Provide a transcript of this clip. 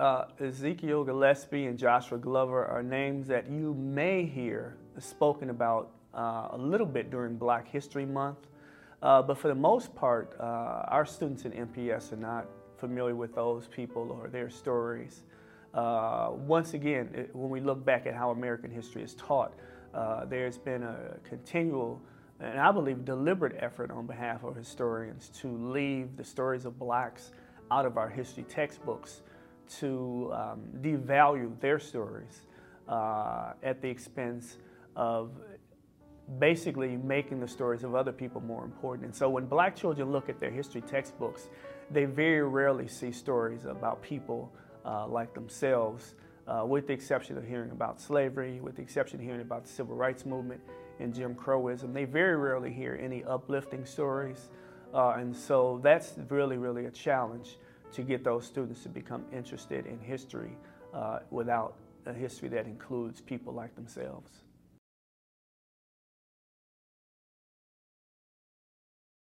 Uh, Ezekiel Gillespie and Joshua Glover are names that you may hear spoken about uh, a little bit during Black History Month. Uh, but for the most part, uh, our students in MPS are not familiar with those people or their stories. Uh, once again, it, when we look back at how American history is taught, uh, there's been a continual and I believe deliberate effort on behalf of historians to leave the stories of blacks out of our history textbooks, to um, devalue their stories uh, at the expense of basically making the stories of other people more important. And so when black children look at their history textbooks, they very rarely see stories about people uh, like themselves, uh, with the exception of hearing about slavery, with the exception of hearing about the civil rights movement and Jim Crowism. They very rarely hear any uplifting stories. Uh, and so that's really, really a challenge to get those students to become interested in history uh, without a history that includes people like themselves.